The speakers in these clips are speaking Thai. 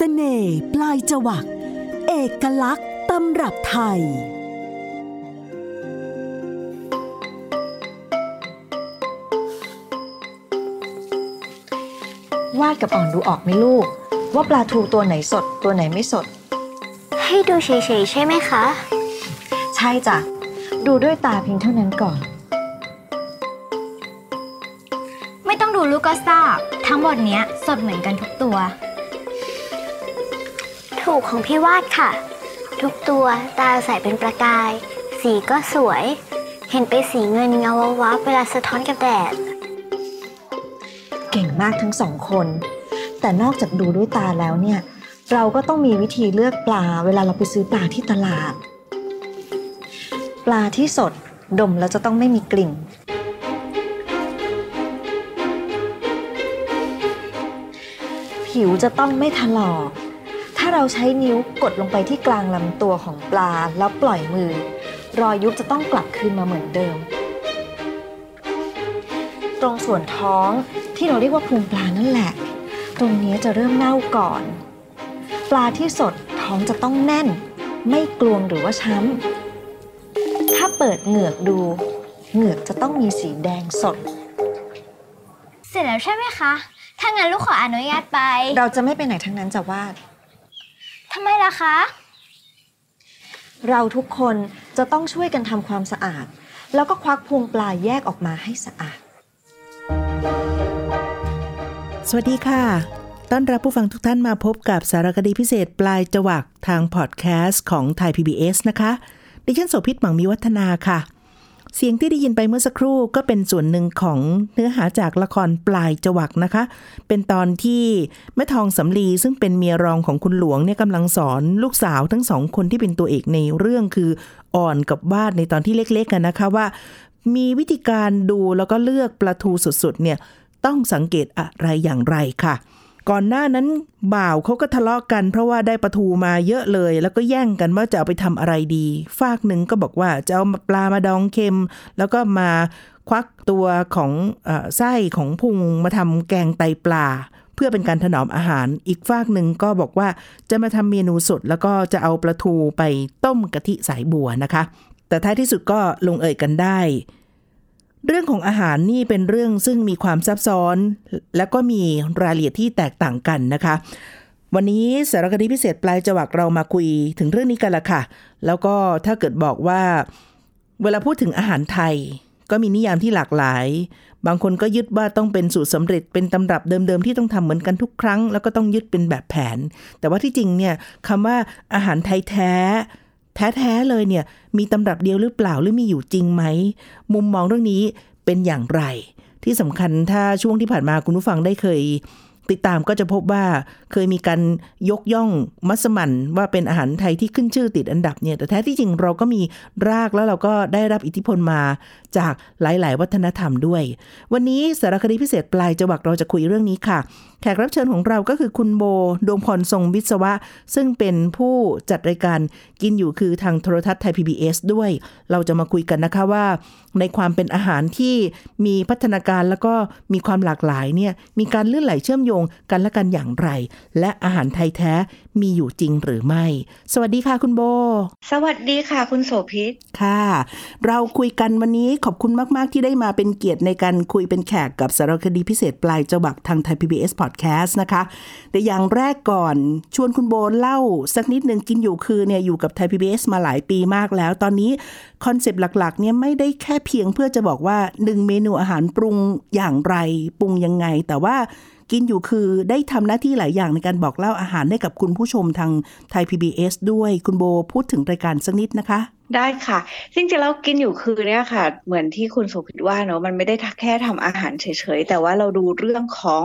สน่ห์ปลายจวัก เอกลักษณ์ตำรับไทย วาดกับอ่อนดูออกไหมลูก ว่าปลาทูตัวไหนสดตัวไหนไม่สด ให้ดูเฉยๆใช่ไหมคะ ใช่จ้ะ ดูด้วยตาเพียงเท่านั้นก่อน ไม่ต้องดูลูกก็ทราบทั้งหมดเนี้ยสดเหมือนกันทุกตัว ถูกของพี่วาดค่ะ ทุกตัวตาใสเป็นประกาย สีก็สวย เห็นเป็นสีเงินเงาวับเวลาสะท้อนกับแดด เก่งมากทั้งสองคน แต่นอกจากดูด้วยตาแล้วเนี่ย เราก็ต้องมีวิธีเลือกปลา เวลาเราไปซื้อปลาที่ตลาด ปลาที่สดดมแล้วจะต้องไม่มีกลิ่นผิวจะต้องไม่ถลอก ถ้าเราใช้นิ้วกดลงไปที่กลางลำตัวของปลาแล้วปล่อยมือ รอยยุบจะต้องกลับคืนมาเหมือนเดิม ตรงส่วนท้องที่เราเรียกว่าพุงปลานั่นแหละ ตรงนี้จะเริ่มเน่าก่อน ปลาที่สดท้องจะต้องแน่น ไม่กลวงหรือว่าช้ำ ถ้าเปิดเหงือกดู เหงือกจะต้องมีสีแดงสด เสร็จแล้วใช่ไหมคะ ถ้างั้นลูกขออนุญาตไป เราจะไม่ไปไหนทั้งนั้นจะวาด ทำไมล่ะคะ เราทุกคนจะต้องช่วยกันทำความสะอาด แล้วก็ควักพุงปลาแยกออกมาให้สะอาด สวัสดีค่ะต้อนรับผู้ฟังทุกท่านมาพบกับสารคดีพิเศษปลายจวักทางพอดแคสต์ของไทย PBS นะคะ ดิฉันโสภิตหมังมีวัฒนาค่ะ เสียงที่ได้ยินไปเมื่อสักครู่ก็เป็นส่วนหนึ่งของเนื้อหาจากละครปลายจวักนะคะ เป็นตอนที่แม่ทองสำลีซึ่งเป็นเมียรองของคุณหลวงเนี่ยกำลังสอนลูกสาวทั้งสองคนที่เป็นตัวเอกในเรื่องคืออ่อนกับวาดในตอนที่เล็กๆกันนะคะว่า มีวิธีการดูแล้วก็เลือกปลาทูสุดๆเนี่ยต้องสังเกตอะไรอย่างไรค่ะ ก่อนหน้านั้นบ่าวเขาก็ทะเลาะกัน เพราะว่าได้ปลาทูมาเยอะเลย แล้วก็แย่งกันว่าจะเอาไปทำอะไรดี ฝากหนึ่งก็บอกว่าจะเอาปลามาดองเค็ม แล้วก็มาควักตัวของอไส้ของพุงมาทำแกงไตปลา เพื่อเป็นการถนอมอาหาร อีกฝากหนึ่งก็บอกว่าจะมาทำเมนูสดแล้วก็จะเอาปลาทูไปต้มกะทิสายบัวนะคะ แต่ท้ายที่สุดก็ลงเอ่ยกันได้ เรื่องของอาหารนี่เป็นเรื่องซึ่งมีความซับซ้อน และก็มีรายละเอียดที่แตกต่างกันนะคะ วันนี้สารคดีพิเศษปลายจวักเรามาคุยถึงเรื่องนี้กันละค่ะ แล้วก็ถ้าเกิดบอกว่า เวลาพูดถึงอาหารไทย ก็มีนิยามที่หลากหลาย บางคนก็ยึดว่าต้องเป็นสูตรสำเร็จเป็นตำรับเดิมๆที่ต้องทำเหมือนกันทุกครั้ง แล้วก็ต้องยึดเป็นแบบแผน แต่ว่าที่จริงเนี่ยคำว่าอาหารไทยแท้ แท้ๆเลยเนี่ย มีตำรับเดียวหรือเปล่าหรือมีอยู่จริงไหม มุมมองเรื่องนี้เป็นอย่างไร ที่สำคัญถ้าช่วงที่ผ่านมาคุณผู้ฟังได้เคย ติดตามก็จะพบว่าเคยมีการยกย่องมัสมั่นว่าเป็นอาหารไทยที่ขึ้นชื่อติดอันดับเนี่ยแต่แท้ที่จริงเราก็มีรากแล้วเราก็ได้รับอิทธิพลมาจากหลาย ๆ วัฒนธรรมด้วย วันนี้สารคดีพิเศษปลายจวักเราจะคุยเรื่องนี้ค่ะ แขกรับเชิญของเราก็คือคุณโบ ดวงพรทรงวิศวะ ซึ่งเป็นผู้จัดรายการกินอยู่คือทางโทรทัศน์ไทย PBS ด้วย เราจะมาคุยกันนะคะว่า ในความเป็นอาหารที่มีพัฒนาการแล้วก็มีความหลากหลายเนี่ยมีการเลื่อนไหลเชื่อมโยงกันและกันอย่างไร และอาหารไทยแท้มีอยู่จริงหรือไม่ สวัสดีค่ะคุณโบ สวัสดีค่ะคุณโสภิตค่ะ เราคุยกันวันนี้ขอบคุณมาก ๆ ที่ได้มาเป็นเกียรติในการคุยเป็นแขกกับสารคดีพิเศษปลายจวักทางไทย PBS Podcast นะคะ แต่อย่างแรกก่อนชวนคุณโบเล่าสักนิดหนึ่งกินอยู่คือเนี่ยอยู่กับไทย PBS มาหลายปีมากแล้ว ตอนนี้ concept หลักๆเนี่ยไม่ได้แค่เพียงเพื่อจะบอกว่าหนึ่งเมนูอาหารปรุงอย่างไรปรุงยังไง แต่ว่ากินอยู่คือได้ทำหน้าที่หลายอย่างในการบอกเล่าอาหารให้กับคุณผู้ชมทางไทย PBS ด้วยคุณโบพูดถึงรายการสักนิดนะคะ ได้ค่ะ จริงๆแล้วกินอยู่คือเนี่ยค่ะ เหมือนที่คุณโสภิตว่าเนาะมันไม่ได้แค่ทำอาหารเฉยๆ แต่ว่าเราดูเรื่องของ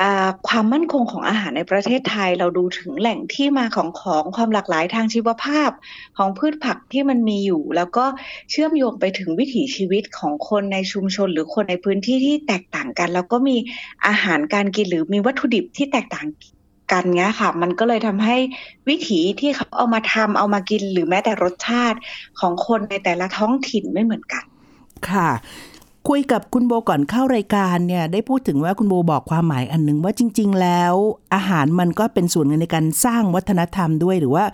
อความมั่นคงของอาหารในประเทศไทย เราดูถึงแหล่งที่มาของของความหลากหลายทางชีวภาพ ของพืชผักที่มันมีอยู่ แล้วก็เชื่อมโยงไปถึงวิถีชีวิตของคนในชุมชน หรือคนในพื้นที่ที่แตกต่างกัน แล้วก็มีอาหารการกินหรือมีวัตถุดิบที่แตกต่าง กันเงี้ยค่ะ มันก็เลยทำให้วิถีที่เขาเอามาทำเอามากินหรือแม้แต่รสชาติของคนในแต่ละท้องถิ่นไม่เหมือนกัน ค่ะ คุยกับคุณโบก่อนเข้ารายการเนี่ย ได้พูดถึงว่าคุณโบบอกความหมายอันหนึ่งว่าจริง ๆ แล้ว อาหารมันก็เป็นส่วนหนึ่งในการสร้างวัฒนธรรมด้วยหรือว่า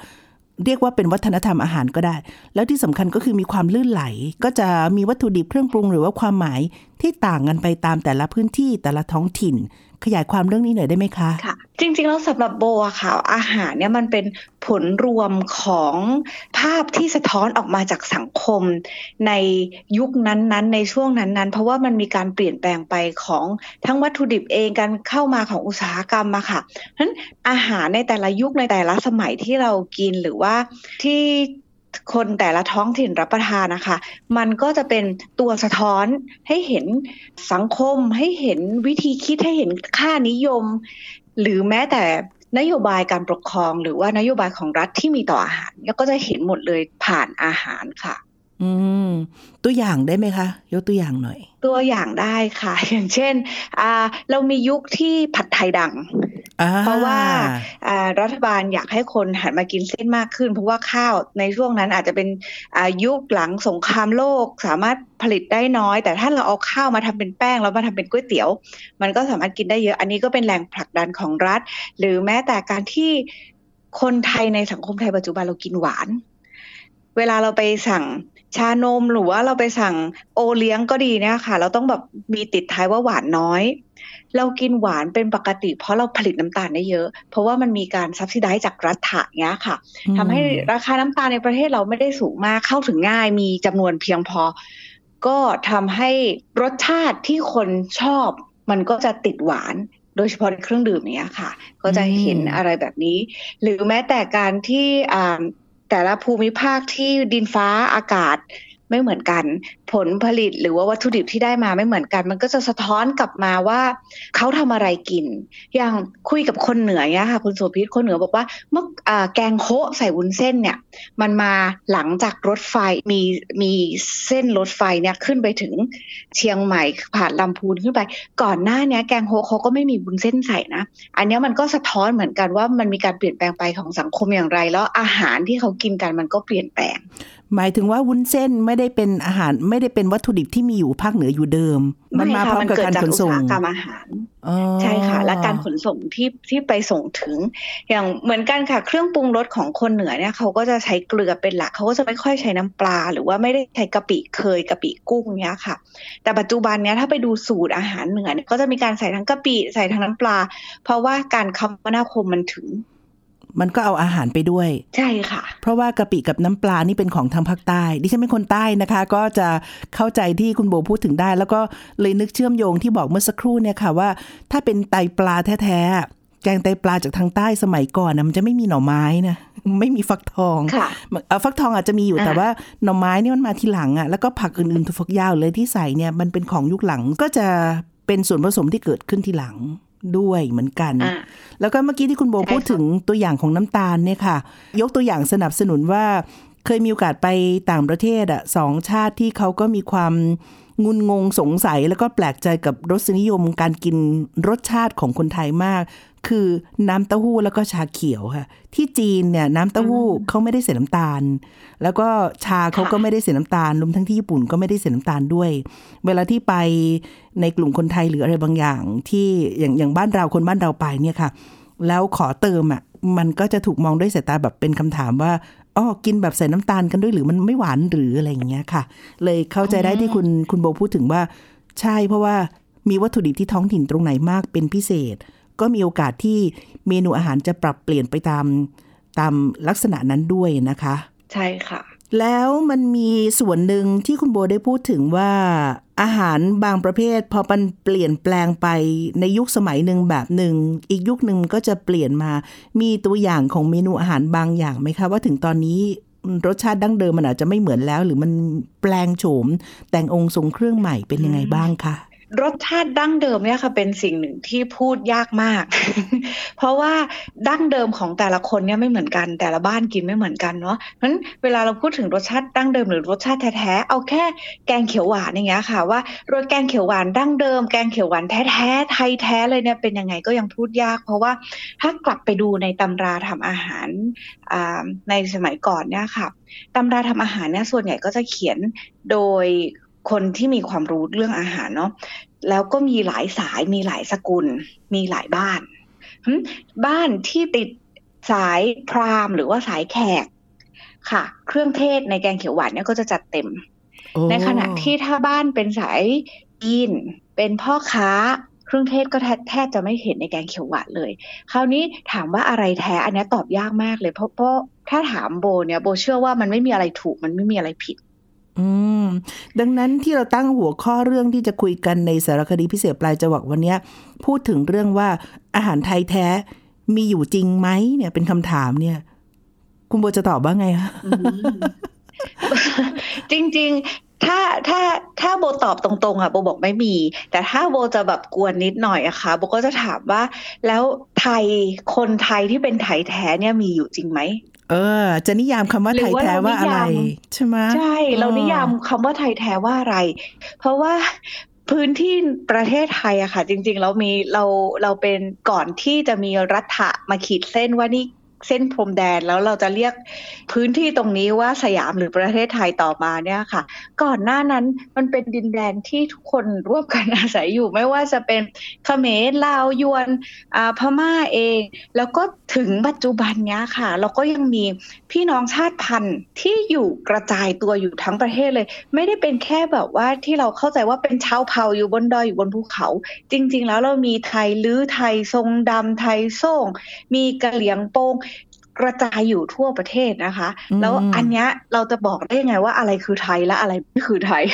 เรียกว่าเป็นวัฒนธรรมอาหารก็ได้ แล้วที่สำคัญก็คือมีความลื่นไหล ก็จะมีวัตถุดิบเครื่องปรุงหรือว่าความหมายที่ต่างกันไปตามแต่ละพื้นที่แต่ละท้องถิ่น ขยายความเรื่องนี้หน่อยได้ไหมคะค่ะจริงๆแล้วสำหรับโบอะค่ะ อาหารเนี่ยมันเป็นผลรวมของภาพที่สะท้อนออกมาจากสังคมในยุคนั้นๆ ในช่วงนั้นๆ เพราะว่ามันมีการเปลี่ยนแปลงไปของทั้งวัตถุดิบเองการเข้ามาของอุตสาหกรรมมาค่ะเพราะฉะนั้นอาหารในแต่ละยุคในแต่ละสมัยที่เรากินหรือว่าที่ คนแต่ละท้องถิ่นรับประทานนะคะ มันก็จะเป็นตัวสะท้อนให้เห็นสังคม ให้เห็นวิธีคิดให้เห็นค่านิยม หรือแม้แต่นโยบายการปกครอง หรือว่านโยบายของรัฐที่มีต่ออาหารเนี่ยก็จะเห็นหมดเลยผ่านอาหารค่ะ อืม ตัวอย่างได้ไหมคะ ยกตัวอย่างหน่อย ตัวอย่างได้ค่ะ อย่างเช่น อ่า เรามียุคที่ผัดไทยดัง เพราะว่ารัฐบาลอยากให้คนหันมากินเส้นมากขึ้น เพราะว่าข้าวในช่วงนั้นอาจจะเป็นยุคหลังสงครามโลกสามารถผลิตได้น้อย แต่ถ้าเราเอาข้าวมาทำเป็นแป้งแล้วมาทำเป็นก๋วยเตี๋ยว มันก็สามารถกินได้เยอะ อันนี้ก็เป็นแรงผลักดันของรัฐ หรือแม้แต่การที่คนไทยในสังคมไทยปัจจุบันเรากินหวาน เวลาเราไปสั่งชานมหรือว่าเราไปสั่งโอเลี้ยงก็ดีเนี่ยค่ะ เราต้องแบบมีติดท้ายว่าหวานน้อย เรากินหวานเป็นปกติ เพราะเราผลิตน้ำตาลได้เยอะ เพราะว่ามันมีการซับซิได้จากรัฐะเนี้ยค่ะทำให้ราคาน้ำตาลในประเทศเราไม่ได้สูงมากเข้าถึงง่าย มีจำนวนเพียงพอ ก็ทำให้รสชาติที่คนชอบ มันก็จะติดหวานโดยเฉพาะในเครื่องดื่มเนี้ยค่ะ ก็จะเห็นอะไรแบบนี้ หรือแม้แต่การที่แต่ละภูมิภาคที่ดินฟ้าอากาศไม่เหมือนกัน ผลผลิตหรือว่าวัตถุดิบที่ได้มาไม่เหมือนกัน มันก็จะสะท้อนกลับมาว่าเขาทำอะไรกิน อย่างคุยกับคนเหนือเนี่ยค่ะคุณโสภิตคนเหนือบอกว่าเมื่อแกงโฮใส่วุ้นเส้นเนี่ย มันมาหลังจากรถไฟมีมีเส้นรถไฟเนี่ยขึ้นไปถึงเชียงใหม่ผ่านลำพูนขึ้นไป ก่อนหน้านี้แกงโฮเขาก็ไม่มีวุ้นเส้นใส่นะ อันนี้มันก็สะท้อนเหมือนกันว่ามันมีการเปลี่ยนแปลงไปของสังคมอย่างไร แล้วอาหารที่เขากินกันมันก็เปลี่ยนแปลง หมายถึงว่าวุ้นเส้นไม่ได้เป็นอาหารไม่ได้เป็นวัตถุดิบที่มีอยู่ภาคเหนืออยู่เดิม มันมาพร้อมกับการขนส่งกรรมอาหารใช่ค่ะ และการขนส่งที่ที่ไปส่งถึง อย่างเหมือนกันค่ะเครื่องปรุงรสของคนเหนือเนี่ยเขาก็จะใช้เกลือเป็นหลักเขาก็จะไม่ค่อยใช้น้ำปลา หรือว่าไม่ได้ใช้กะปิเคยกะปิกุ้งเนี้ยค่ะ แต่ปัจจุบันเนี้ยถ้าไปดูสูตรอาหารเหนือเนี่ยก็จะมีการใส่ทั้งกะปิใส่ทั้งน้ำปลา เพราะว่าการคมนาคมมันถึง มันก็เอาอาหารไปด้วย ใช่ค่ะ เพราะว่ากะปิกับน้ำปลานี่เป็นของทางภาคใต้ ดิฉันเป็นคนใต้นะคะ ก็จะเข้าใจที่คุณโบพูดถึงได้ แล้วก็เลยนึกเชื่อมโยงที่บอกเมื่อสักครู่เนี่ยค่ะว่า ถ้าเป็นไตปลาแท้ๆแกงไตปลาจากทางใต้สมัยก่อนนะมันจะไม่มีหน่อไม้นะไม่มีฟักทองฟักทองอาจจะมีอยู่แต่ว่าหน่อไม้นี่มันมาทีหลังอะแล้วก็ผักอื่นๆทุกฟักยาวเลยที่ใส่เนี่ยมันเป็นของยุคหลังก็จะเป็นส่วนผสมที่เกิดขึ้นทีหลัง ด้วยเหมือนกัน แล้วก็เมื่อกี้ที่คุณโบพูดถึงตัวอย่างของน้ำตาลเนี่ยค่ะ ยกตัวอย่างสนับสนุนว่าเคยมีโอกาสไปต่างประเทศอะสองชาติที่เขาก็มีความ งุนงงสงสัยแล้วก็แปลกใจกับรสนิยมการกินรสชาติของคนไทยมาก คือน้ำเต้าหู้แล้วก็ชาเขียวค่ะ ที่จีนเนี่ยน้ำเต้าหู้เขาไม่ได้ใส่น้ำตาล แล้วก็ชาเขาก็ไม่ได้ใส่น้ำตาลรวมทั้งที่ญี่ปุ่นก็ไม่ได้ใส่น้ำตาลด้วย เวลาที่ไปในกลุ่มคนไทยหรืออะไรบางอย่าง ที่อย่างอย่างบ้านเราคนบ้านเราไปเนี่ยค่ะ แล้วขอเติมอะมันก็จะถูกมองด้วยสายตาแบบเป็นคำถามว่า อ๋อกินแบบใส่น้ำตาลกันด้วยหรือมันไม่หวานหรืออะไรอย่างเงี้ยค่ะ เลยเข้าใจได้ที่คุณคุณโบพูดถึงว่า ใช่เพราะว่ามีวัตถุดิบที่ท้องถิ่นตรงไหนมากเป็นพิเศษ ก็มีโอกาสที่เมนูอาหารจะปรับเปลี่ยนไปตามตามลักษณะนั้นด้วยนะคะ ใช่ค่ะ แล้วมันมีส่วนหนึ่งที่คุณโบได้พูดถึงว่า อาหารบางประเภท พอมันเปลี่ยนแปลงไปในยุคสมัยหนึ่งแบบหนึ่ง อีกยุคหนึ่งก็จะเปลี่ยนมา มีตัวอย่างของเมนูอาหารบางอย่างไหมคะ ว่าถึงตอนนี้รสชาติดั้งเดิมมันอาจจะไม่เหมือนแล้ว หรือมันแปลงโฉมแต่งองค์ทรงเครื่องใหม่เป็นยังไงบ้างคะ รสชาติดั้งเดิมเนี่ยค่ะเป็นสิ่งหนึ่งที่พูดยากมาก เพราะว่าดั้งเดิมของแต่ละคนเนี่ยไม่เหมือนกัน แต่ละบ้านกินไม่เหมือนกันเนาะเพราะฉะนั้นเวลาเราพูดถึงรสชาติดั้งเดิมหรือรสชาติแท้ๆเอาแค่แกงเขียวหวานอย่างเงี้ยค่ะว่ารสแกงเขียวหวานดั้งเดิม แกงเขียวหวานแท้ๆไทยแท้เลยเนี่ยเป็นยังไงก็ยังพูดยาก เพราะว่าถ้ากลับไปดูในตำราทำอาหารในสมัยก่อนเนี่ยค่ะตำราทำอาหารเนี่ยส่วนใหญ่ก็จะเขียนโดย คนที่มีความรู้เรื่องอาหารเนาะแล้วก็มีหลายสายมีหลายสกุล มีหลายบ้านหึบ้านที่ติดสายพราหมณ์หรือว่าสายแขกค่ะ เครื่องเทศในแกงเขียวหวานเนี่ยก็จะจัดเต็มโอ้ในขณะที่ถ้าบ้านเป็นสายจีนเป็นพ่อค้าเครื่องเทศก็แทบแทบจะไม่เห็นในแกงเขียวหวานเลย คราวนี้ถามว่าอะไรแท้ อันเนี้ยตอบยากมากเลยเพราะเพราะถ้าถามโบเนี่ยโบเชื่อว่ามันไม่มีอะไรถูกมันไม่มีอะไรผิด อืมดังนั้นที่เราตั้งหัวข้อเรื่องที่จะคุยกันในสารคดีพิเศษปลายจวักวันนี้พูดถึงเรื่องว่าอาหารไทยแท้มีอยู่จริงไหมเนี่ยเป็นคำถามเนี่ย คุณโบจะตอบว่าไงคะจริง ๆถ้าถ้าถ้าโบตอบตรงๆอะโบบอกไม่มี แต่ถ้าโบจะแบบกวนนิดหน่อยอะค่ะโบก็จะถามว่า แล้วไทยคนไทยที่เป็นไทยแท้เนี่ยมีอยู่จริงไหม เออ จะนิยามคำว่าหรืไทอยว่าแท้ว่าอะไรเรานิยามใช่ไหมใช่ เรานิยามคำว่าไทยแท้ว่าอะไร เพราะว่าพื้นที่ประเทศไทยอะค่ะ จริงๆเรามีเราเราเป็นก่อนที่จะมีรัฐะมาขีดเส้นว่านี่ เส้นพรมแดนแล้วเราจะเรียกพื้นที่ตรงนี้ว่าสยามหรือประเทศไทยต่อมาเนี่ยค่ะ ก่อนหน้านั้นมันเป็นดินแดนที่ทุกคนร่วมกันอาศัยอยู่ ไม่ว่าจะเป็นเขมรลาวยวนอ่าพม่าเอง แล้วก็ถึงปัจจุบันเนี้ยค่ะ เราก็ยังมีพี่น้องชาติพันธุ์ที่อยู่กระจายตัวอยู่ทั้งประเทศเลย ไม่ได้เป็นแค่แบบว่าที่เราเข้าใจว่าเป็นชาวเผ่าอยู่บนดอยอยู่บนภูเขา จริง ๆ แล้วเรามีไทยลื้อไทยทรงดำไทยส่ง มีกะเหลียงโปง กระจายอยู่ทั่วประเทศนะคะอืมแล้วอันเนี้ยเราจะบอกได้ยังไงว่าอะไรคือไทยและอะไรไม่คือไทย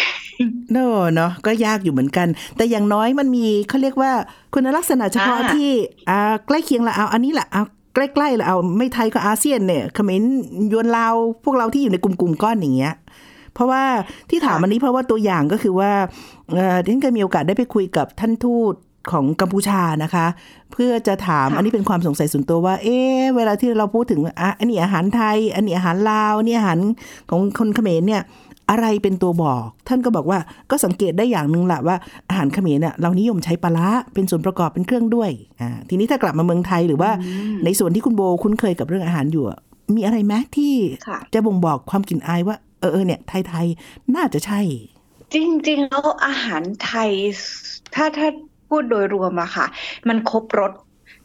โนเนาะก็ยากอยู่เหมือนกัน แต่อย่างน้อยมันมีเขาเรียกว่าคุณลักษณะเฉพาะอ่าที่อ่าใกล้เคียงละเอาอันนี้แหละเอาใกล้ๆละเอาไม่ไทยก็อาเซียนเนี่ยเขมรยวนลาวพวกเราที่อยู่ในกลุ่มๆก้อนอย่างเงี้ยเพราะว่าที่ถามอันนี้เพราะว่าตัวอย่างก็คือว่าเอ่อที่ฉันเคยมีโอกาสได้ไปคุยกับท่านทูต ของกัมพูชานะคะ เพื่อจะถามค่ะอันนี้เป็นความสงสัยส่วนตัวว่า เอ๊ะเวลาที่เราพูดถึงอะอันนี้อาหารไทย อันนี้อาหารลาวอันนี่อาหารของคนเขมรเนี่ยอะไรเป็นตัวบอก ท่านก็บอกว่าก็สังเกตได้อย่างหนึ่งแหละว่าอาหารเขมรเนี่ยเรานิยมใช้ปลาร้าเป็นส่วนประกอบเป็นเครื่องด้วยอ่าทีนี้ถ้ากลับมาเมืองไทยหรือว่าในส่วนที่คุณโบคุ้นเคยกับเรื่องอาหารอยู่อะมีอะไรไหมที่ค่ะจะบ่งบอกความกลิ่นอายว่าเออเออเนี่ยไทยๆน่าจะใช่ จริงๆแล้วอาหารไทยถ้าถ้า พูดโดยรวมอะค่ะ มันครบรส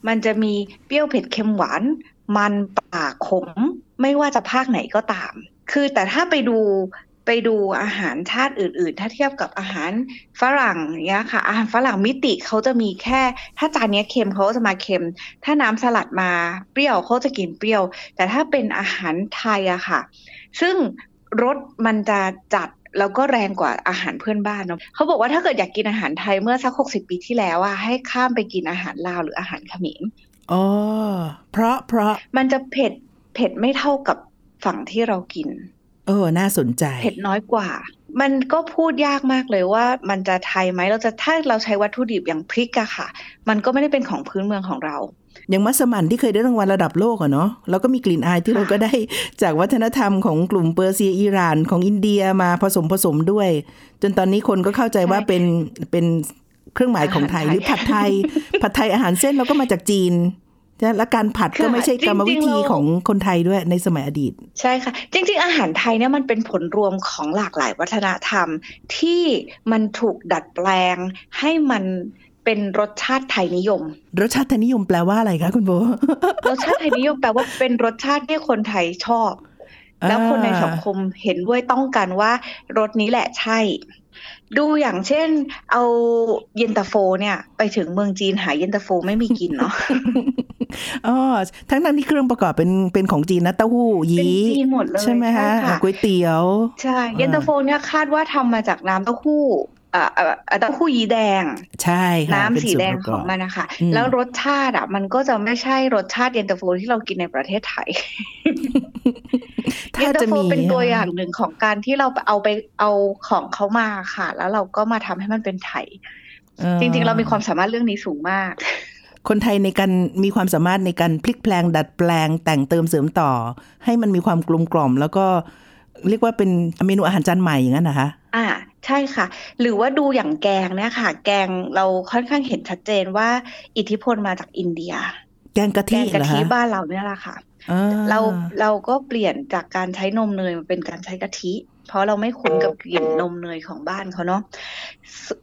มันจะมีเปรี้ยวเผ็ดเค็มหวาน มันปลาขม ไม่ว่าจะภาคไหนก็ตาม คือแต่ถ้าไปดูไปดูอาหารชาติอื่น ๆ ถ้าเทียบกับอาหารฝรั่งเงี้ยค่ะ อาหารฝรั่งมิติเขาจะมีแค่ ถ้าจานนี้เค็มเขาก็จะมาเค็ม ถ้าน้ำสลัดมาเปรี้ยวเขาจะกินเปรี้ยว แต่ถ้าเป็นอาหารไทยอะค่ะ ซึ่งรสมันจะจัด แล้วก็แรงกว่าอาหารเพื่อนบ้านเนาะเขาบอกว่าถ้าเกิดอยากกินอาหารไทยเมื่อสักหกสิบปีที่แล้วอะให้ข้ามไปกินอาหารลาวหรืออาหารเขมรอ๋อเพราะเพราะมันจะเผ็ดเผ็ดไม่เท่ากับฝั่งที่เรากิน เออ น่าสนใจ เผ็ดน้อยกว่า มันก็พูดยากมากเลยว่ามันจะไทยไหมเราจะถ้าเราใช้วัตถุดิบอย่างพริกอะค่ะ มันก็ไม่ได้เป็นของพื้นเมืองของเรา อย่างมัสมั่นที่เคยได้รางวัลระดับโลกอะเนาะแล้วก็มีกลิ่นอายที่เราก็ได้จากวัฒนธรรมของกลุ่มเปอร์เซียอิหร่านของอินเดียมาผสมผสมด้วย จนตอนนี้คนก็เข้าใจว่าใช่เป็นเป็นเครื่องหมายของไทยอาหารไทยหรือผัดไทย ผัดไทยอาหารเส้นเราก็มาจากจีนนะ และการผัดก็ค่ะไม่ใช่กรรมวิธีจริงๆแล้วของคนไทยด้วยในสมัยอดีต ใช่ค่ะ จริง ๆ อาหารไทยเนี่ยมันเป็นผลรวมของหลากหลายวัฒนธรรม ที่มันถูกดัดแปลงให้มันเป็นรสชาติไทยนิยม รสชาติไทยนิยมแปลว่าอะไรคะคุณโบรสชาติไทยนิยมแปลว่าเป็นรสชาติที่คนไทยชอบ แล้วคนในสังคมเห็นด้วยต้องกันว่ารสนี้แหละใช่ ดูอย่างเช่น เอาเย็นตาโฟเนี่ย ไปถึงเมืองจีนหาเย็นตาโฟไม่มีกินเนาะ อ๋อทั้งนั้นที่เครื่องประกอบเป็นเป็นของจีนนะเต้าหู้ยีเป็นจีนหมดเลยใช่ไหมฮะใช่ค่ะก๋วยเตี๋ยว ใช่เย็นตาโฟเนี่ยคาดว่าทำมาจากน้ำเต้าหู้อ่าอ่าอ่าเต้าหู้ยีแดง ใช่ค่ะน้ำเป็นสีส่วนแดงประขกอองบมันนะคะอืมแล้วรสชาติอะ มันก็จะไม่ใช่รสชาติเย็นตาโฟที่เรากินในประเทศไทยเย็ถ้านตาจะโฟมีเป็นตัวอย่างหนึ่งของการที่เราเอาไปเอาของเขามาค่ะ แล้วเราก็มาทำให้มันเป็นไทยออจริงๆ เรามีความสามารถเรื่องนี้สูงมาก คนไทยในการมีความสามารถในการพลิกแปลง ดัดแปลง แต่งเติมเสริมต่อ ให้มันมีความกลมกล่อม แล้วก็เรียกว่าเป็นเมนูอาหารจานใหม่อย่างนั้นนะคะ อ่าใช่ค่ะ หรือว่าดูอย่างแกงเนี่ยค่ะ แกงเราค่อนข้างเห็นชัดเจนว่า อิทธิพลมาจากอินเดีย แกงกะแกทิงกะเหรอทิคะบ้านเราเนี่ยแหละค่ะอ่เราเราก็เปลี่ยนจากการใช้นมเนยมาเป็นการใช้กะทิ เพราะเราไม่คุ้นกับกลิ่นนมเนยของบ้านเขาเนาะ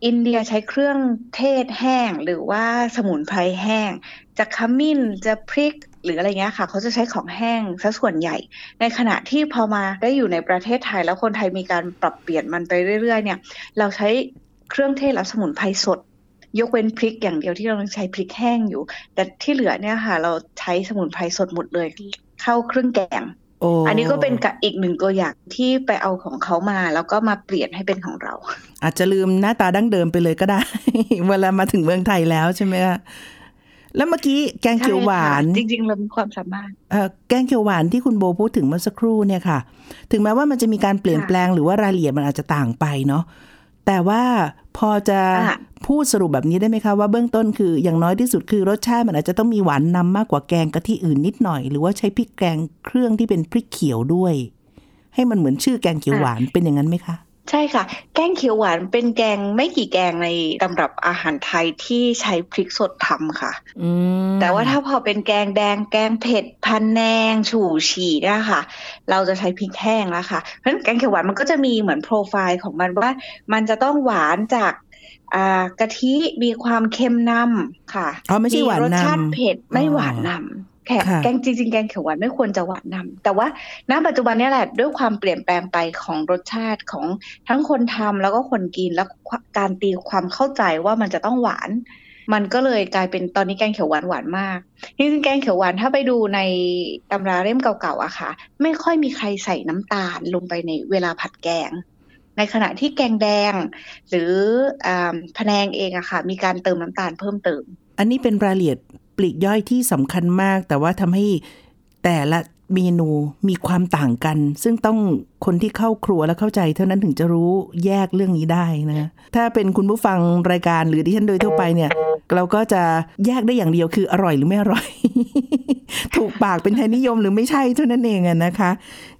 อินเดียใช้เครื่องเทศแห้งหรือว่าสมุนไพรแห้ง จะขมิ้นจะพริกหรืออะไรเงี้ยค่ะ เขาจะใช้ของแห้งซะส่วนใหญ่ ในขณะที่พอมาได้อยู่ในประเทศไทย แล้วคนไทยมีการปรับเปลี่ยนมันไปเรื่อย ๆ เนี่ย เราใช้เครื่องเทศและสมุนไพรสดยกเว้นพริกอย่างเดียวที่เราใช้พริกแห้งอยู่ แต่ที่เหลือเนี่ยค่ะ เราใช้สมุนไพรสดหมดเลย เข้าเครื่องแกง อ้อันนี้ก็เป็นกับอีกหนึ่งตัวอย่างที่ไปเอาของเขามา แล้วก็มาเปลี่ยนให้เป็นของเรา อาจจะลืมหน้าตาดั้งเดิมไปเลยก็ได้ เวลามาถึงเมืองไทยแล้วใช่ไหมคะแล้วเมื่อกี้แกงเขียวหวานใช่ค่ะจริงๆเรามีความสามารถเอ่อแกงเขียวหวานที่คุณโบพูดถึงเมื่อสักครู่เนี่ยค่ะ ถึงแม้ว่ามันจะมีการเปลี่ยนค่ะแปลงหรือว่ารายละเอียดมันอาจจะต่างไปเนาะ แต่ว่าพอจะค่ะพูดสรุปแบบนี้ได้ไหมคะว่าเบื้องต้นคืออย่างน้อยที่สุดคือรสชาติมันอาจจะต้องมีหวานนำมากกว่าแกงกะทิอื่นนิดหน่อย หรือว่าใช้พริกแกงเครื่องที่เป็นพริกเขียวด้วย ให้มันเหมือนชื่อแกงเขียวหวานเป็นอย่างนั้นไหมคะ ใช่ค่ะ แกงเขียวหวานเป็นแกงไม่กี่แกงในตำรับอาหารไทยที่ใช้พริกสดทำค่ะอืมแต่ว่าถ้าพอเป็นแกงแดงแกงเผ็ดพันแนง ฉู่ฉี่เนะคะเราจะใช้พริกแห้งแล้วค่ะเพราะฉะนั้นแกงเขียวหวานมันก็จะมีเหมือนโปรไฟล์ของมันว่า มันจะต้องหวานจากอ่ากะทิมีความเค็มนำค่ะอ๋อไม่ใช่หวานรสชาตินำเผ็ดไม่อ๋อหวานนำ แค่ค่ะแกงจริงๆแกงเขียวหวานไม่ควรจะหวานนำแต่ว่าณปัจจุบันเนี้แหละด้วยความเปลี่ยนแปลงไปของรสชาติของทั้งคนทำแล้วก็คนกินแล้วการตีความเข้าใจว่ามันจะต้องหวาน มันก็เลยกลายเป็นตอนนี้แกงเขียวหวานหวานมากจริงๆแกงเขียวหวานถ้าไปดูในตำราเล่มเก่าๆอะค่ะ ไม่ค่อยมีใครใส่น้ำตาลลงไปในเวลาผัดแกงในขณะที่แกงแดง หรืออ่าพะแนงเองอะค่ะ มีการเติมน้ำตาลเพิ่มเติม อันนี้เป็นรายละเอียด ปลีกย่อยที่สำคัญมาก แต่ว่าทำให้แต่ละเมนูมีความต่างกัน ซึ่งต้องคนที่เข้าครัวและเข้าใจ เท่านั้นถึงจะรู้แยกเรื่องนี้ได้นะถ้าเป็นคุณผู้ฟังรายการหรือดิฉันโดยทั่วไปเนี่ย เราก็จะแยกได้อย่างเดียวคืออร่อยหรือไม่อร่อย ถูกปากเป็นไทยนิยมหรือไม่ใช่เท่านั้นเองนะคะ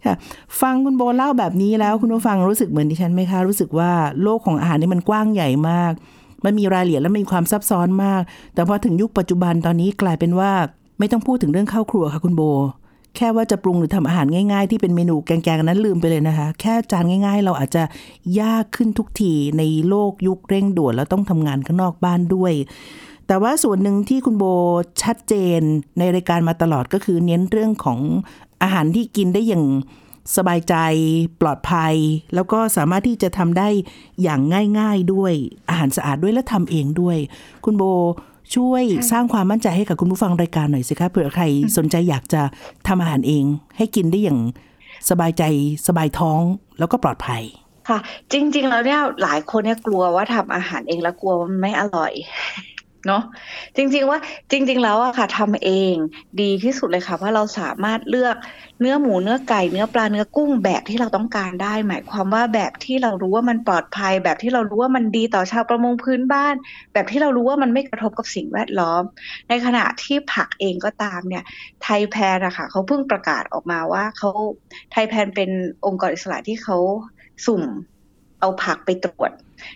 ค่ะฟังคุณโบเล่าแบบนี้แล้วคุณผู้ฟังรู้สึกเหมือนดิฉันไหมคะรู้สึกว่าโลกของอาหารนี่มันกว้างใหญ่มาก มันมีรายละเอียดและมีความซับซ้อนมาก แต่พอถึงยุคปัจจุบันตอนนี้กลายเป็นว่า ไม่ต้องพูดถึงเรื่องข้าวครัวค่ะคุณโบ แค่ว่าจะปรุงหรือทำอาหารง่ายๆ ที่เป็นเมนูแกงๆนั้นลืมไปเลยนะคะ แค่จานง่าย ๆ เราอาจจะยากขึ้นทุกทีในโลกยุคเร่งด่วนแล้วต้องทำงานข้างนอกบ้านด้วยแต่ว่าส่วนหนึ่งที่คุณโบชัดเจนในรายการมาตลอดก็คือเน้นเรื่องของอาหารที่กินได้อย่าง สบายใจปลอดภัย แล้วก็สามารถที่จะทำได้อย่างง่าย ๆด้วยอาหารสะอาดด้วยและทำเองด้วย คุณโบช่วยสร้างความมั่นใจให้กับคุณผู้ฟังรายการหน่อยสิคะเผื่อใครสนใจอยากจะทำอาหารเอง ให้กินได้อย่างสบายใจสบายท้องแล้วก็ปลอดภัยค่ะ จริง ๆ แล้วเนี่ยหลายคนเนี่ยกลัวว่าทำอาหารเองแล้วกลัวมันไม่อร่อย เนาะจริงๆว่าจริง ๆ แล้วอะค่ะทำเองดีที่สุดเลยค่ะเพราะเราสามารถเลือกเนื้อหมูเนื้อไก่เนื้อปลาเนื้อกุ้งแบบที่เราต้องการได้ หมายความว่าแบบที่เรารู้ว่ามันปลอดภัย แบบที่เรารู้ว่ามันดีต่อชาวประมงพื้นบ้าน แบบที่เรารู้ว่ามันไม่กระทบกับสิ่งแวดล้อม ในขณะที่ผักเองก็ตามเนี่ย ไทยแพนอะค่ะเขาเพิ่งประกาศออกมาว่าเขาไทยแพนเป็นองค์กรอิสระที่เขาสุ่มเอาผักไปตรวจ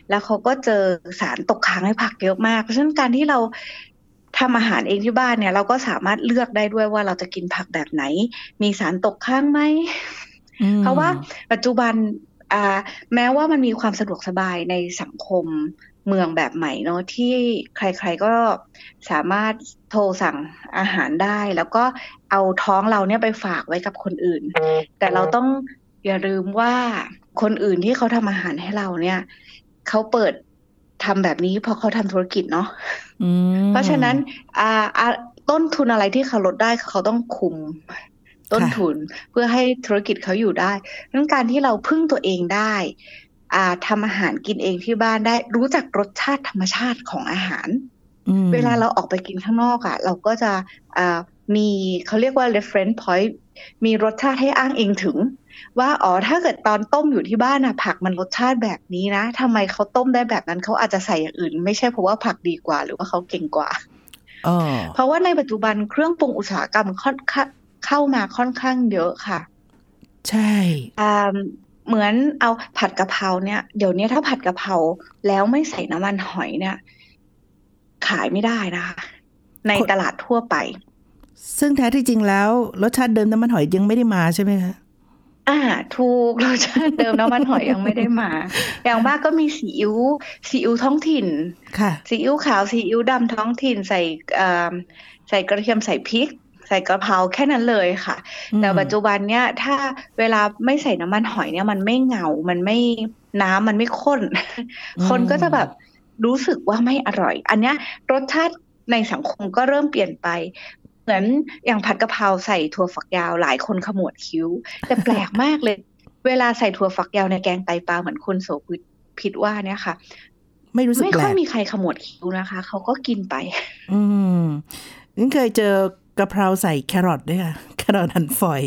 แล้วเขาก็เจอสารตกค้างในผักเยอะมาก เพราะฉะนั้นการที่เราทำอาหารเองที่บ้านเนี่ย เราก็สามารถเลือกได้ด้วยว่าเราจะกินผักแบบไหน มีสารตกค้างไหมอืมเพราะว่าปัจจุบันอ่าแม้ว่ามันมีความสะดวกสบายในสังคมเมืองแบบใหม่เนาะที่ใครๆก็สามารถโทรสั่งอาหารได้ แล้วก็เอาท้องเราเนี่ยไปฝากไว้กับคนอื่น แต่เราต้องอย่าลืมว่าคนอื่นที่เขาทำอาหารให้เราเนี่ย เขาเปิดทำแบบนี้เพราะเขาทำธุรกิจเนาะอืมเพราะฉะนั้นอ่าอ่าต้นทุนอะไรที่เขาลดได้เขาต้องคุมต้นทุนเพื่อให้ธุรกิจเขาอยู่ได้ดังนั้นการที่เราพึ่งตัวเองได้อ่าทำอาหารกินเองที่บ้านได้รู้จักรสชาติธรรมชาติของอาหารอืมเวลาเราออกไปกินข้างนอกอะ่ะ เราก็จะอ่ามีเขาเรียกว่า reference point มีรสชาติให้อ้างอิงถึง ว่าอ๋อถ้าเกิดตอนต้มอยู่ที่บ้านอะผักมันรสชาติแบบนี้นะทำไมเขาต้มได้แบบนั้นเขาอาจจะใส่อย่างอื่น ไม่ใช่เพราะว่าผักดีกว่า หรือว่าเขาเก่งกว่าอ๋อเพราะว่าในปัจจุบันเครื่องปรุงอุตสาหกรรมค่อนข้างเข้ามาค่อนข้างเยอะค่ะ ใช่อ่าเหมือนเอาผัดกะเพราเนี่ยเดี๋ยวนี้ถ้าผัดกะเพราแล้วไม่ใส่น้ำมันหอยเนี่ย ขายไม่ได้นะคะ ในตลาดทั่วไป ซึ่งแท้ที่จริงแล้ว รสชาติเดิมน้ำมันหอยยังไม่ได้มาใช่ไหมคะ อ่าถูกรสชาติเดิมน้ำมันหอยยังไม่ได้มา อย่างมากก็มีซีอิ๊วซีอิ๊วท้องถิ่นค่ะซีอิ๊วขาวซีอิ๊วดำท้องถิ่นใส่อ่าใส่กระเทียมใส่พริก ใส่กระเพราแค่นั้นเลยค่ะอืมแต่ปัจจุบันเนี้ยถ้าเวลาไม่ใส่น้ำมันหอยเนี่ยมันไม่เงา มันไม่น้ำมันไม่ข้น คนก็จะแบบรู้สึกว่าไม่อร่อย อันเนี้ยรสชาติในสังคมก็เริ่มเปลี่ยนไป เหมือนอย่างผัดกะเพราใส่ถั่วฝักยาวหลายคนขมวดคิ้ว แต่แปลกมากเลย เวลาใส่ถั่วฝักยาวในแกงไตปลาเหมือนคุณโสภิตพิดว่าเนี่ยค่ะ ไม่รู้สึกไม่แปลค่อยกมีใครขมวดคิ้วนะคะ เขาก็กินไป อืมนี่เคยเจอกะเพราใส่แครอทด้วยค่ะแครอทหั่นฝอย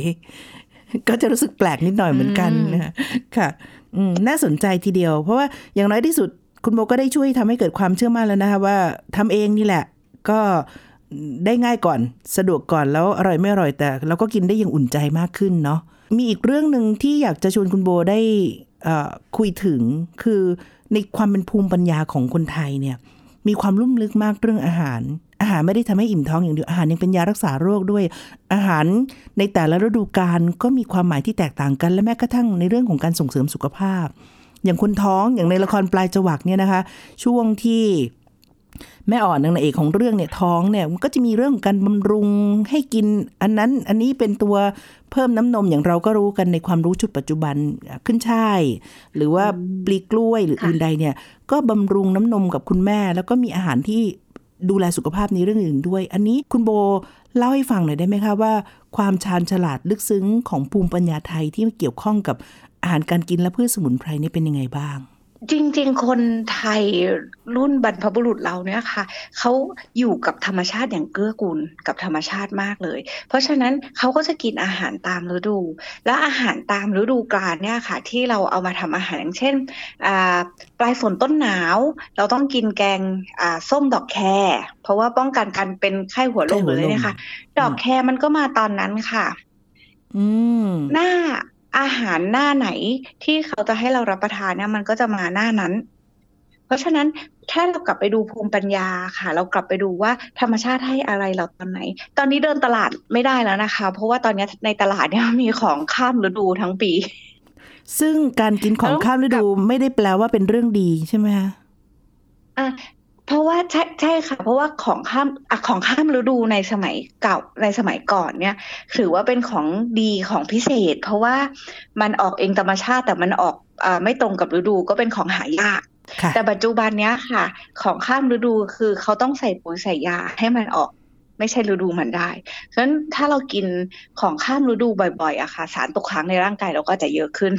ก็จะรู้สึกแปลกนิดหน่อยเหมือนกันอืมนะคะค่ะอืมน่าสนใจทีเดียว เพราะว่าอย่างน้อยที่สุด คุณโบก็ได้ช่วยทำให้เกิดความเชื่อมั่นแล้วนะคะว่าทำเองนี่แหละ ก็ ได้ง่ายก่อนสะดวกก่อนแล้วอร่อยไม่อร่อยแต่เราก็กินได้อย่างอุ่นใจมากขึ้นเนาะมีอีกเรื่องหนึ่งที่อยากจะชวนคุณโบได้คุยถึงคือในความเป็นภูมิปัญญาของคนไทยเนี่ยมีความลุ่มลึกมากเรื่องอาหาร อาหารไม่ได้ทำให้อิ่มท้องอย่างเดียวอาหารยังเป็นยารักษาโรคด้วย อาหารในแต่ละฤดูกาลก็มีความหมายที่แตกต่างกัน และแม้กระทั่งในเรื่องของการส่งเสริมสุขภาพ อย่างคนท้องอย่างในละครปลายจวักเนี่ยนะคะ ช่วงที่ แม่อ่อนนางเอกของเรื่องเนี่ยท้องเนี่ยมันก็จะมีเรื่องของการบำรุงให้กิน อันนั้นอันนี้เป็นตัวเพิ่มน้ำนมอย่างเราก็รู้กันในความรู้ชุดปัจจุบันขึ้นช่าย หรือว่าปลีกล้วยหรือค่ะอื่นใดเนี่ย ก็บำรุงน้ำนมกับคุณแม่ แล้วก็มีอาหารที่ดูแลสุขภาพในเรื่องอื่นด้วย อันนี้คุณโบเล่าให้ฟังหน่อยได้ไหมคะว่า ความชาญฉลาดลึกซึ้งของภูมิปัญญาไทยที่เกี่ยวข้องกับอาหารการกินและพืชสมุนไพรนี่เป็นยังไงบ้าง จริง ๆ คนไทยรุ่นบรรพบุรุษเราเนี่ยค่ะเขาอยู่กับธรรมชาติอย่างเกื้อกูลกับธรรมชาติมากเลย เพราะฉะนั้นเขาก็จะกินอาหารตามฤดู แล้วอาหารตามฤดูกาลเนี่ยค่ะ ที่เราเอามาทำอาหารอย่างเช่นอ่าปลายฝนต้นหนาว เราต้องกินแกงอ่าส้มดอกแครเพราะว่าป้องกันการเป็นไข้หัวลมไข้หัหวรือลมอะไรเนี่ยค่ะดอกแครมันก็มาตอนนั้นค่ะ อืมหน้า อาหารหน้าไหนที่เขาจะให้เรารับประทานเนี่ยมันก็จะมาหน้านั้น เพราะฉะนั้นถ้าเรากลับไปดูภูมิปัญญาค่ะ เรากลับไปดูว่าธรรมชาติให้อะไรเราตอนไหน ตอนนี้เดินตลาดไม่ได้แล้วนะคะ เพราะว่าตอนนี้ในตลาดเนี่ยมีของข้ามฤดูทั้งปี ซึ่งการกินของแล้วข้ามฤดูไม่ได้แปลว่าเป็นเรื่องดีใช่ไหมคะอะ เพราะว่าใช่ใช่ค่ะ เพราะว่าของข้ามอะของข้ามฤดูในสมัยเก่าในสมัยก่อนเนี่ยถือว่าเป็นของดีของพิเศษ เพราะว่ามันออกเองธรรมชาติแต่มันออกอ่าไม่ตรงกับฤดูก็เป็นของหายากค่ะแต่ปัจจุบันเนี้ยค่ะ ของข้ามฤดูคือเขาต้องใส่ปุ๋ยใส่ยาให้มันออกไม่ใช่ฤดูมันได้ฉะนั้นถ้าเรากินของข้ามฤดูบ่อยๆอะค่ะ สารตกค้างในร่างกายเราก็จะเยอะขึ้น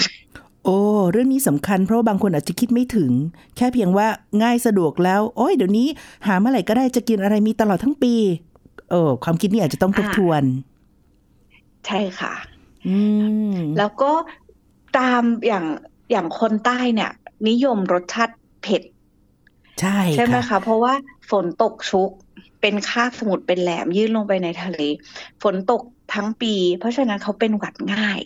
โอ้เรื่องนี้สำคัญเพราะว่าบางคนอาจจะคิดไม่ถึง แค่เพียงว่าง่ายสะดวกแล้ว โอ้ยเดี๋ยวนี้หาเมื่อไหร่ก็ได้จะกินอะไรมีตลอดทั้งปี เออ ความคิดนี้อาจจะต้องทบทวน ใช่ค่ะอืมแล้วก็ตามอย่างอย่างคนใต้เนี่ย นิยมรสชาติเผ็ด ใช่ใช่ไหมค่ะคะเพราะว่าฝนตกชุกเป็นคาบสมุทรเป็นแหลมยื่นลงไปในทะเล ฝนตกทั้งปี เพราะฉะนั้นเขาเป็นหวัดง่าย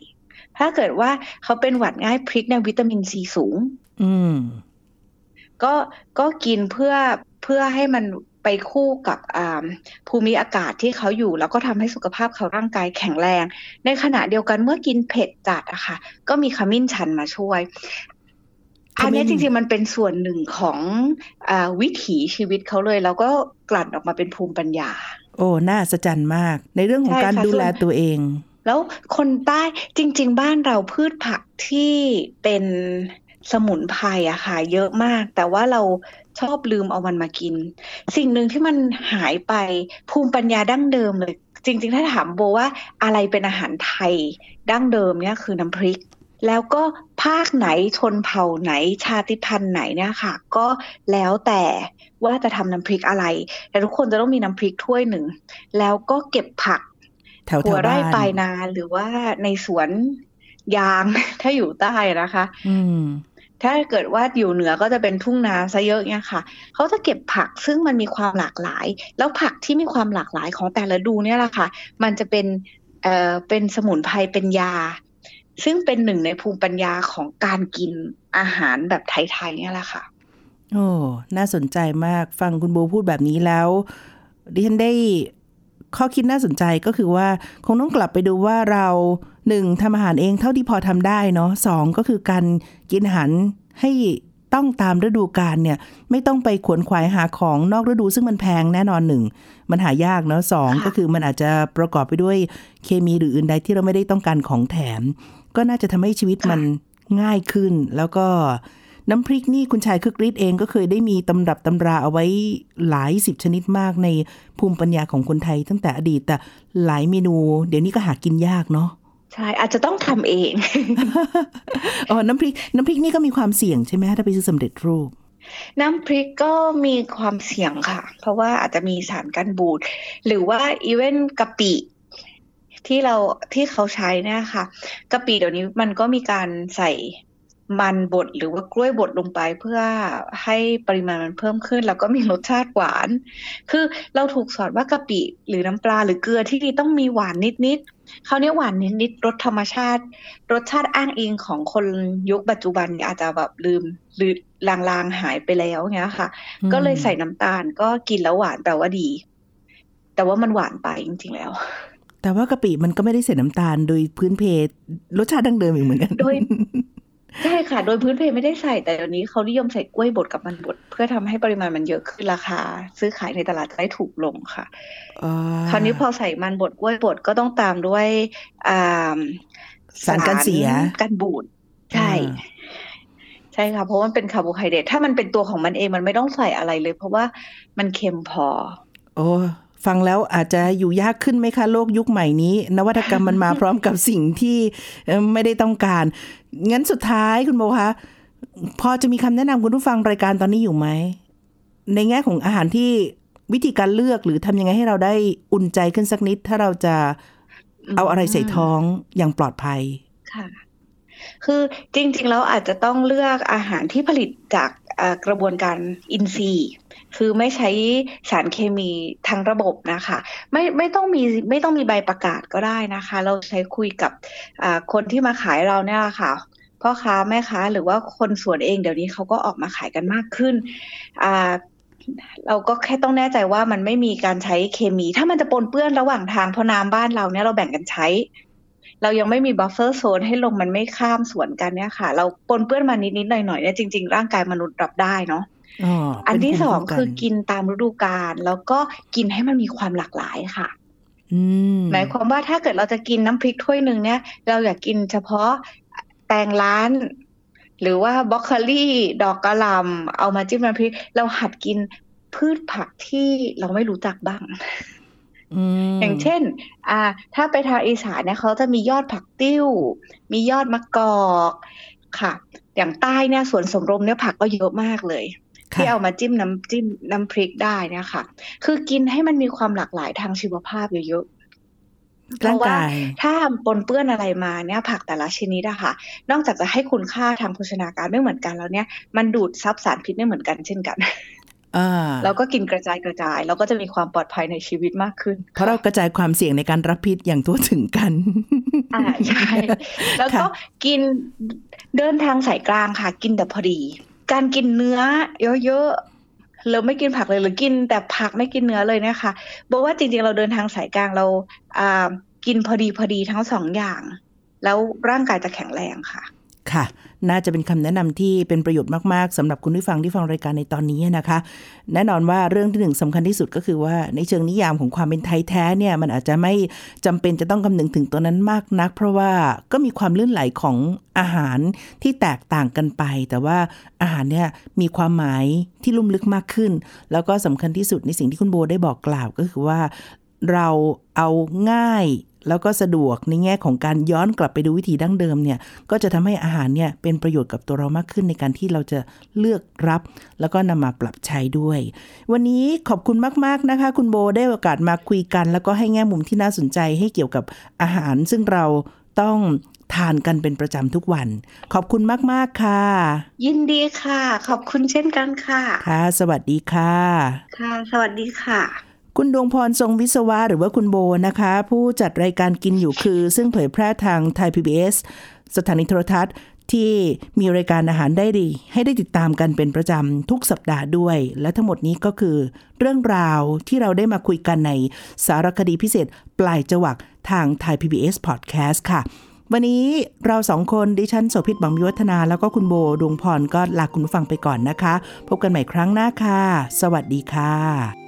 ถ้าเกิดว่าเขาเป็นหวัดง่ายพริกเนี่ยวิตามินซีสูง อืม ก็ก็กินเพื่อเพื่อให้มันไปคู่กับอ่าภูมิอากาศที่เขาอยู่ แล้วก็ทำให้สุขภาพเขาร่างกายแข็งแรง ในขณะเดียวกันเมื่อกินเผ็ดจัดอะค่ะ ก็มีขมิ้นชันมาช่วย อันเนี้ยขมิ้จนริงๆมันเป็นส่วนหนึ่งของอาวิถีชีวิตเขาเลย แล้วก็กลั่นออกมาเป็นภูมิปัญญา โอ้ น่าสะใจมาก ในเรื่องของใช่การค่ะดูแลส่วนตัวเอง แล้วคนใต้จริง ๆ บ้านเราพืชผักที่เป็นสมุนไพรอะค่ะ เยอะมาก แต่ว่าเราชอบลืมเอามันมากิน สิ่งหนึ่งที่มันหายไปภูมิปัญญาดั้งเดิมเลย จริง ๆ ถ้าถามโบว่าอะไรเป็นอาหารไทยดั้งเดิมเนี่ยคือน้ำพริก แล้วก็ภาคไหนชนเผ่าไหนชาติพันธุ์ไหนเนี่ยค่ะ ก็แล้วแต่ว่าจะทำน้ำพริกอะไร แต่ทุกคนจะต้องมีน้ำพริกถ้วยหนึ่ง แล้วก็เก็บผัก แถวหัแถววไร่บ้านปลายนาหรือว่าในสวนยางถ้าอยู่ใต้นะคะ อืมถ้าเกิดว่าอยู่เหนือก็จะเป็นทุ่งนาซะเยอะเนี่ยค่ะเขาจะเก็บผักซึ่งมันมีความหลากหลาย แล้วผักที่มีความหลากหลายของแต่ละดูเนี่ยแหละค่ะ มันจะเป็นเอ่อเป็นสมุนไพรเป็นยา ซึ่งเป็นหนึ่งในภูมิปัญญาของการกินอาหารแบบไทยๆเนี่ยแหละค่ะ โอ้ น่าสนใจมากฟังคุณโบพูดแบบนี้แล้ว ดิฉันได้ ข้อคิดน่าสนใจก็คือว่าคงต้องกลับไปดูว่าเราหนึ่งทำอาหารเองเท่าที่พอทำได้เนาะสองก็คือการกินอาหารให้ต้องตามฤดูกาลเนี่ย ไม่ต้องไปขวนขวายหาของนอกฤดูซึ่งมันแพงแน่นอนหนึ่งมันหายากเนาะสองค่ะก็คือมันอาจจะประกอบไปด้วยเคมีหรืออื่นใดที่เราไม่ได้ต้องการของแถม ก็น่าจะทำให้ชีวิตมันง่ายขึ้นแล้วก็ น้ำพริกนี่คุณชายคึกฤทธิ์เองก็เคยได้มีตำรับตำราเอาไว้หลายสิบชนิดมากในภูมิปัญญาของคนไทยตั้งแต่อดีตแต่หลายเมนู เดี๋ยวนี้ก็หากินยากเนาะใช่อาจจะต้องทำเองอ๋อน้ำพริก น้ำพริกนี่ก็มีความเสี่ยงใช่ไหมถ้าไปซื้อสำเร็จรูปน้ำพริกก็มีความเสี่ยงค่ะ เพราะว่าอาจจะมีสารกันบูด หรือว่าอีเวนกะปิที่เราที่เขาใช้เนี่ยค่ะกะปิเดี๋ยวนี้มันก็มีการใส่ มันบดหรือว่ากล้วยบดลงไปเพื่อให้ปริมาณมันเพิ่มขึ้น แล้วก็มีรสชาติหวาน คือเราถูกสอนว่ากะปิหรือน้ำปลาหรือเกลือที่ดีต้องมีหวานนิดๆเขาวเนี่ยหวานนิดๆรสธรรมชาติ รสชาติอ้างอิงของคนยุคปัจจุบันเนี่ยอาจจะแบบลืมหรือลางๆหายไปแล้วเงี้ยค่ะอืมก็เลยใส่น้ำตาลก็กินแล้วหวานแปลว่าดี แต่ว่ามันหวานไปจริงๆแล้วแต่ว่ากะปิมันก็ไม่ได้ใส่น้ำตาลโดยพื้นเพรสชาติดั้งเดิมอีกเหมือนกัน โดย ใช่ค่ะ โดยพื้นเพไม่ได้ใส่แต่เดี๋ยวนี้เขานิยมใส่กล้วยบดกับมันบด เพื่อทำให้ปริมาณมันเยอะขึ้นราคา ซื้อขายในตลาดจะได้ถูกลงค่ะอ่าคราวนี้พอใส่มันบดกล้วยบดก็ต้องตามด้วยอ่าสารกันเสียกันบูดใช่อ่าใช่ค่ะ เพราะว่ามันเป็นคาร์โบไฮเดรตถ้ามันเป็นตัวของมันเองมันไม่ต้องใส่อะไรเลย เพราะว่ามันเค็มพอ โอ้ ฟังแล้วอาจจะอยู่ยากขึ้นไหมคะโลกยุคใหม่นี้ นวัตกรรมมันมาพร้อมกับสิ่งที่เอ่อไม่ได้ต้องการ งั้นสุดท้ายคุณโบคะพอจะมีคำแนะนำคุณผู้ฟังรายการตอนนี้อยู่ไหม ในแง่ของอาหารที่วิธีการเลือกหรือทำยังไงให้เราได้อุ่นใจขึ้นสักนิด ถ้าเราจะเอาอะไรใส่ท้องอย่างปลอดภัยค่ะคือจริงๆแล้วอาจจะต้องเลือกอาหารที่ผลิตจากเอ่อกระบวนการอินทรีย์ คือไม่ใช้สารเคมีทั้งระบบนะคะ ไม่ไม่ต้องมีไม่ต้องมีใบประกาศก็ได้นะคะ เราใช้คุยกับคนที่มาขายเราเนี่ยแหละค่ะพ่อค้าแม่ค้าหรือว่าคนสวนเองเดี๋ยวนี้เขาก็ออกมาขายกันมากขึ้นเราก็แค่ต้องแน่ใจว่ามันไม่มีการใช้เคมี ถ้ามันจะปนเปื้อนระหว่างทางเพราะน้ำบ้านเราเนี่ยเราแบ่งกันใช้ เรายังไม่มี buffer zone ให้ลมมันไม่ข้ามสวนกันเนี่ยค่ะ เราปนเปื้อนมานิดๆหน่อยๆเนี่ยจริงๆร่างกายมนุษย์รับได้เนาะ อ๋ออันที่เป็สภูอมิงคุ้มคือกินตามฤดูกาลแล้วก็กินให้มันมีความหลากหลายค่ะอืมหมายความว่าถ้าเกิดเราจะกินน้ำพริกถ้วยหนึ่งเนี่ย เราอยากกินเฉพาะแตงร้าน หรือว่าบรอกโคลีดอกกระหล่ำเอามาจิ้มน้ำพริก เราหัดกินพืชผักที่เราไม่รู้จักบ้างมอย่างเช่น อ่า ถ้าไปทางอีสานเนี่ยเขาจะมียอดผักติ้ว มียอดมะกอก ค่ะ อย่างใต้เนี่ยสวนสมรมเนี่ยผักก็เยอะมากเลยค่ะ ที่เอามาจิ้มน้ำจิ้มน้ำพริกได้เนี่ยค่ะคือกินให้มันมีความหลากหลายทางชีวภาพเยอะๆเพร่างราะว่ากายถ้าปนเปื้อนอะไรมาเนี่ยผักแต่ละชนิดอะค่ะ นอกจากจะให้คุณค่าทางโภชนาการไม่เหมือนกันแล้วเนี่ย มันดูดซับสารพิษไม่เหมือนกันเช่นกันอ่าเราก็กินกระจายกระจายเราก็จะมีความปลอดภัยในชีวิตมากขึ้น เพราะเรากระจายความเสี่ยงในการรับพิษอย่างทั่วถึงกันอ่าใช่แล้วก็ค่ะกินเดินทางสายกลางค่ะ กินแต่พอดี การกินเนื้อเยอะๆเราไม่กินผักเลยหรือกินแต่ผักไม่กินเนื้อเลยนะคะบอกว่าจริงๆเราเดินทางสายกลางเราอ่ากินพอดีพอดีทั้งสองอย่าง แล้วร่างกายจะแข็งแรงค่ะ ค่ะ น่าจะเป็นคำแนะนำที่เป็นประโยชน์มากๆสำหรับคุณผู้ฟังที่ฟังรายการในตอนนี้นะคะ แน่นอนว่าเรื่องที่หนึ่งสำคัญที่สุดก็คือว่าในเชิงนิยามของความเป็นไทยแท้เนี่ยมันอาจจะไม่จำเป็นจะต้องคำนึงถึงตัวนั้นมากนัก เพราะว่าก็มีความลื่นไหลของอาหารที่แตกต่างกันไป แต่ว่าอาหารเนี่ยมีความหมายที่ลุ่มลึกมากขึ้น แล้วก็สำคัญที่สุดในสิ่งที่คุณโบได้บอกกล่าวก็คือว่าเราเอาง่าย แล้วก็สะดวกในแง่ของการย้อนกลับไปดูวิธีดั้งเดิมเนี่ยก็จะทำให้อาหารเนี่ยเป็นประโยชน์กับตัวเรามากขึ้นในการที่เราจะเลือกรับ แล้วก็นำมาปรับใช้ด้วย วันนี้ขอบคุณมากๆนะคะ คุณโบได้โอกาสมาคุยกัน แล้วก็ให้แง่มุมที่น่าสนใจให้เกี่ยวกับอาหาร ซึ่งเราต้องทานกันเป็นประจำทุกวัน ขอบคุณมาก ๆ ค่ะ ยินดีค่ะ ขอบคุณเช่นกันค่ะ ค่ะ สวัสดีค่ะ ค่ะ สวัสดีค่ะ คุณดวงพรทรงวิศวะหรือว่าคุณโบนะคะ ผู้จัดรายการกินอยู่คือ ซึ่งเผยแพร่ทางไทย PBS สถานีโทรทัศน์ที่มีรายการอาหารได้ดี ให้ได้ติดตามกันเป็นประจำทุกสัปดาห์ด้วย และทั้งหมดนี้ก็คือ เรื่องราวที่เราได้มาคุยกันในสารคดีพิเศษปลายจวักทางไทย PBS Podcast ค่ะ วันนี้เราสองคนดิฉันโสภิตบังมิวัฒนา แล้วก็คุณโบดวงพรก็ลาคุณฟังไปก่อนนะคะ พบกันใหม่ครั้งหน้าค่ะ สวัสดีค่ะ